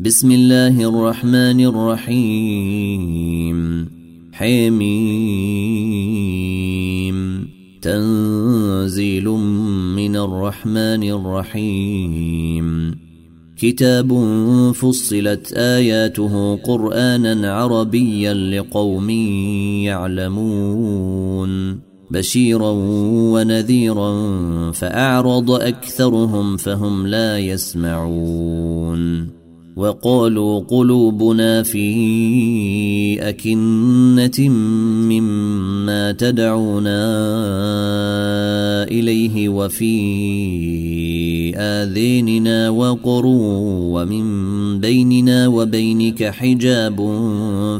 بسم الله الرحمن الرحيم. حميم. تنزيل من الرحمن الرحيم. كتاب فصلت آياته قرانا عربيا لقوم يعلمون. بشيرا ونذيرا فأعرض أكثرهم فهم لا يسمعون. وقالوا قلوبنا في أكنة مما تدعونا إليه وفي آذيننا وقر ومن بيننا وبينك حجاب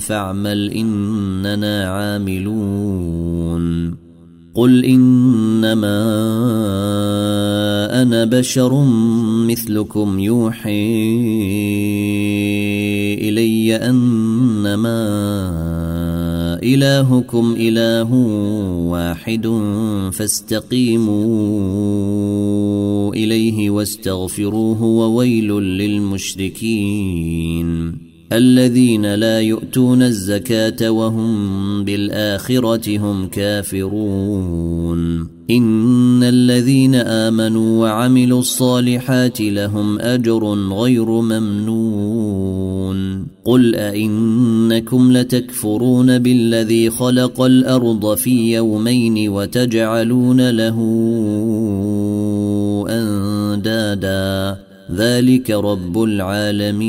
فاعمل إننا عاملون قل إنما أنا بشر مثلكم يوحي إلي أنما إلهكم إله واحد فاستقيموا إليه واستغفروه وويل للمشركين. الذين لا يؤتون الزكاة وهم بالآخرة هم كافرون. إن الذين آمنوا وعملوا الصالحات لهم أجر غير ممنون. قل أئنكم لتكفرون بالذي خلق الأرض في يومين وتجعلون له أندادا. ذلك رب العالمين.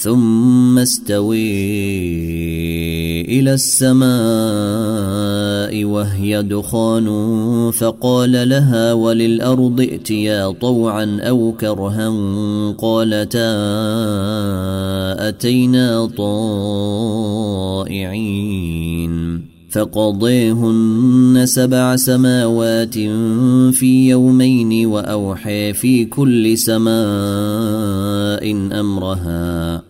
ثم استوي إلى السماء وهي دخان فقال لها وللأرض ائتيا طوعا أو كرها قالتا أتينا طائعين فقضيهن سبع سماوات في يومين وأوحي في كل سماء أمرها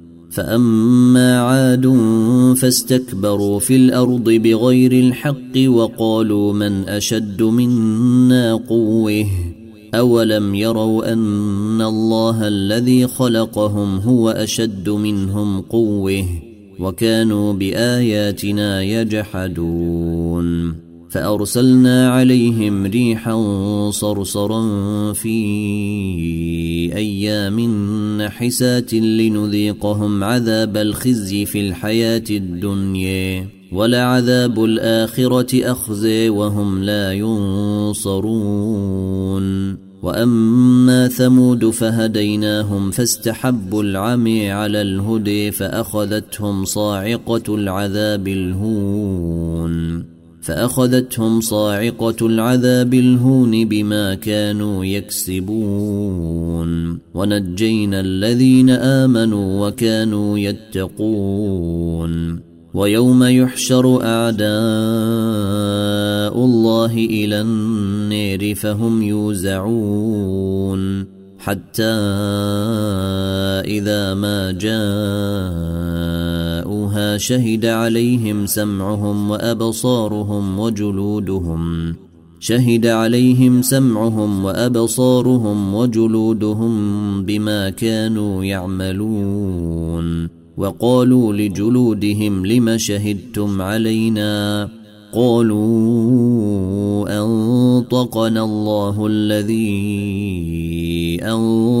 فأما عاد فاستكبروا في الأرض بغير الحق وقالوا من أشد منا قوة؟ أولم يروا أن الله الذي خلقهم هو أشد منهم قوة وكانوا بآياتنا يجحدون. فأرسلنا عليهم ريحا صرصرا في أيام نحسات لنذيقهم عذاب الخزي في الحياة الدنيا ولعذاب الآخرة أخزي وهم لا ينصرون وأما ثمود فهديناهم فاستحبوا العمي على الهدي فأخذتهم صاعقة العذاب الهون فأخذتهم صاعقة العذاب الهون بما كانوا يكسبون. ونجينا الذين آمنوا وكانوا يتقون. ويوم يحشر أعداء الله إلى النير فهم يوزعون. حتى إذا ما جاءوها شهد عليهم سمعهم وأبصارهم وجلودهم. شهد عليهم سمعهم وأبصارهم وجلودهم بما كانوا يعملون. وقالوا لجلودهم لم شهدتم علينا؟ قالوا أنطقنا الله الذي انطق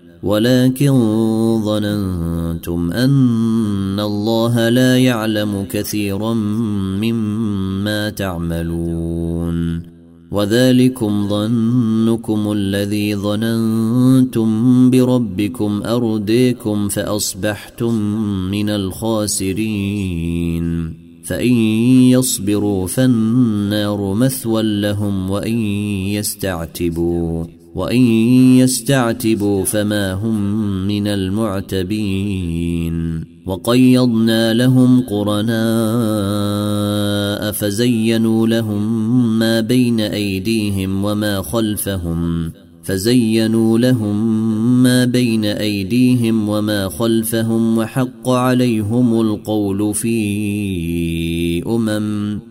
ولكن ظننتم أن الله لا يعلم كثيرا مما تعملون. وذلكم ظنكم الذي ظننتم بربكم أرديكم فأصبحتم من الخاسرين. فإن يصبروا فالنار مثوى لهم وإن يستعتبوا. وإن يستعتبوا فما هم من المعتبين. وقيضنا لهم قرناء فزينوا لهم ما بين أيديهم وما خلفهم. فزينوا لهم ما بين أيديهم وما خلفهم وحق عليهم القول في أمم.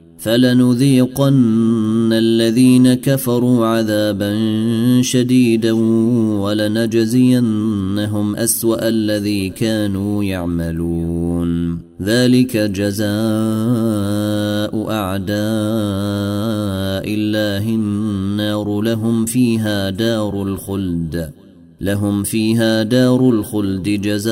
فلنذيقن الذين كفروا عذابا شديدا ولنجزينهم أسوأ الذي كانوا يعملون. ذلك جزاء أعداء الله النار. لهم فيها دار الخلد. لهم فيها دار الخلد جزاء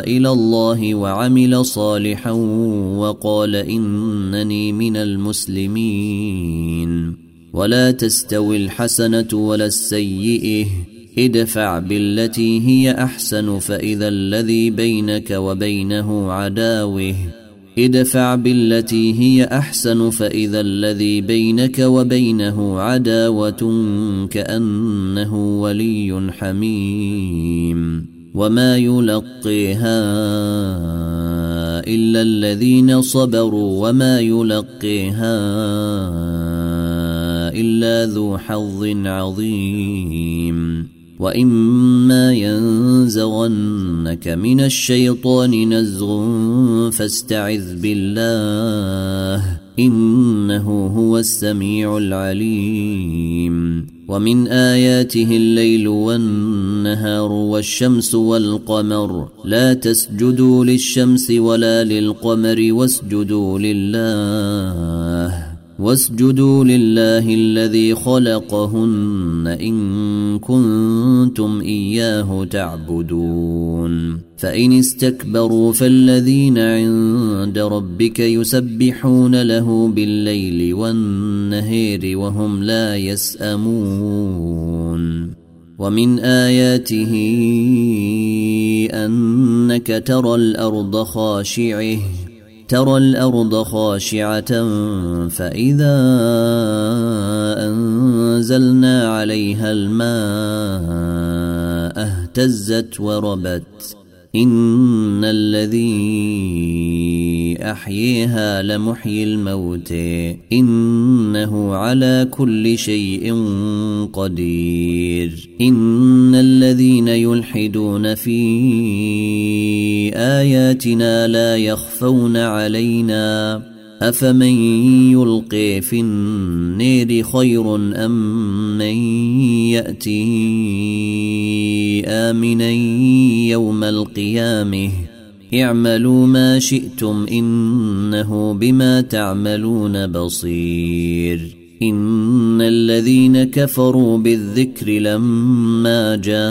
إلى الله وعمل صالحا وقال إنني من المسلمين. ولا تستوي الحسنة ولا السيئة ادفع بالتي هي أحسن فإذا الذي بينك وبينه عداوة. ادفع بالتي هي أحسن فإذا الذي بينك وبينه عداوة كأنه ولي حميم. وما يلقيها الا الذين صبروا وما يلقيها الا ذو حظ عظيم واما ينزغنك من الشيطان نزغ فاستعذ بالله إنه هو السميع العليم. ومن آياته الليل والنهار والشمس والقمر. لا تسجدوا للشمس ولا للقمر واسجدوا لله. واسجدوا لله الذي خلقهن إن كنتم إياه تعبدون. فإن استكبروا فالذين عند ربك يسبحون له بالليل والنهير وهم لا يسأمون. ومن آياته بأنك ترى الأرض خاشعة. ترى الأرض خاشعة فإذا أنزلنا عليها الماء اهتزت وربت. إن الذي أحييها لمحيي الموت إنه على كل شيء قدير إن الذين يلحدون في آياتنا لا يخفون علينا أفمن يلقي في النير خير أم من يأتي آمنا يوم القيامة اعملوا ما شئتم إنه بما تعملون بصير إن الذين كفروا بالذكر لما جاءهم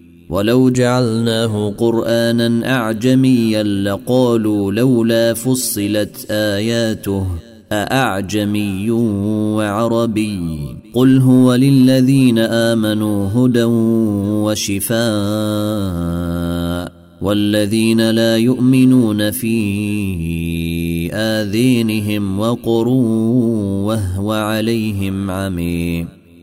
ولو جعلناه قرآنا أعجميا لقالوا لولا فصلت آياته أأعجمي وعربي قل هو للذين آمنوا هدى وشفاء والذين لا يؤمنون في آذينهم وقر وهو عليهم عمي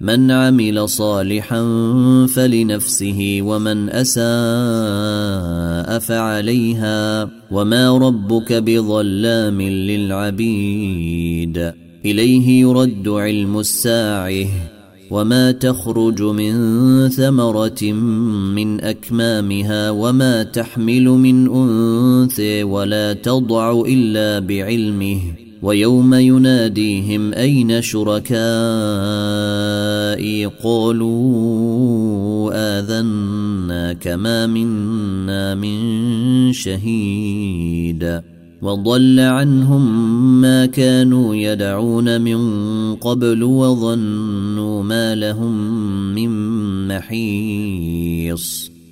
من عمل صالحا فلنفسه ومن أساء فعليها وما ربك بظلام للعبيد. إليه يرد علم الساعة وما تخرج من ثمرة من أكمامها وما تحمل من أنثى ولا تضع إلا بعلمه. ويوم يناديهم أين شركائي؟ قالوا آذنا كما منا من شهيد. وضل عنهم ما كانوا يدعون من قبل وظنوا ما لهم من محيص.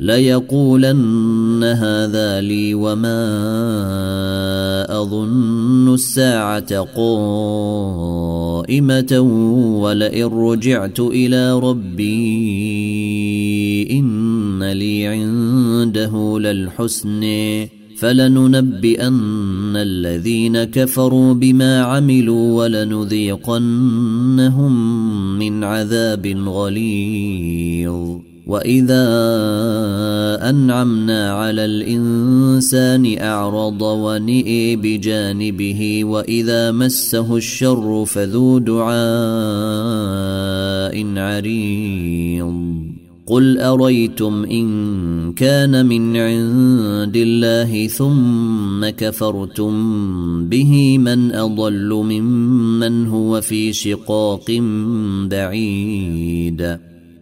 ليقولن هذا لي وما أظن الساعة قائمة ولئن رجعت إلى ربي إن لي عنده للحسن. فلننبئن الذين كفروا بما عملوا ولنذيقنهم من عذاب غليظ. واذا انعمنا على الانسان اعرض ونئي بجانبه واذا مسه الشر فذو دعاء عريض قل اريتم ان كان من عند الله ثم كفرتم به من اضل ممن هو في شقاق بعيد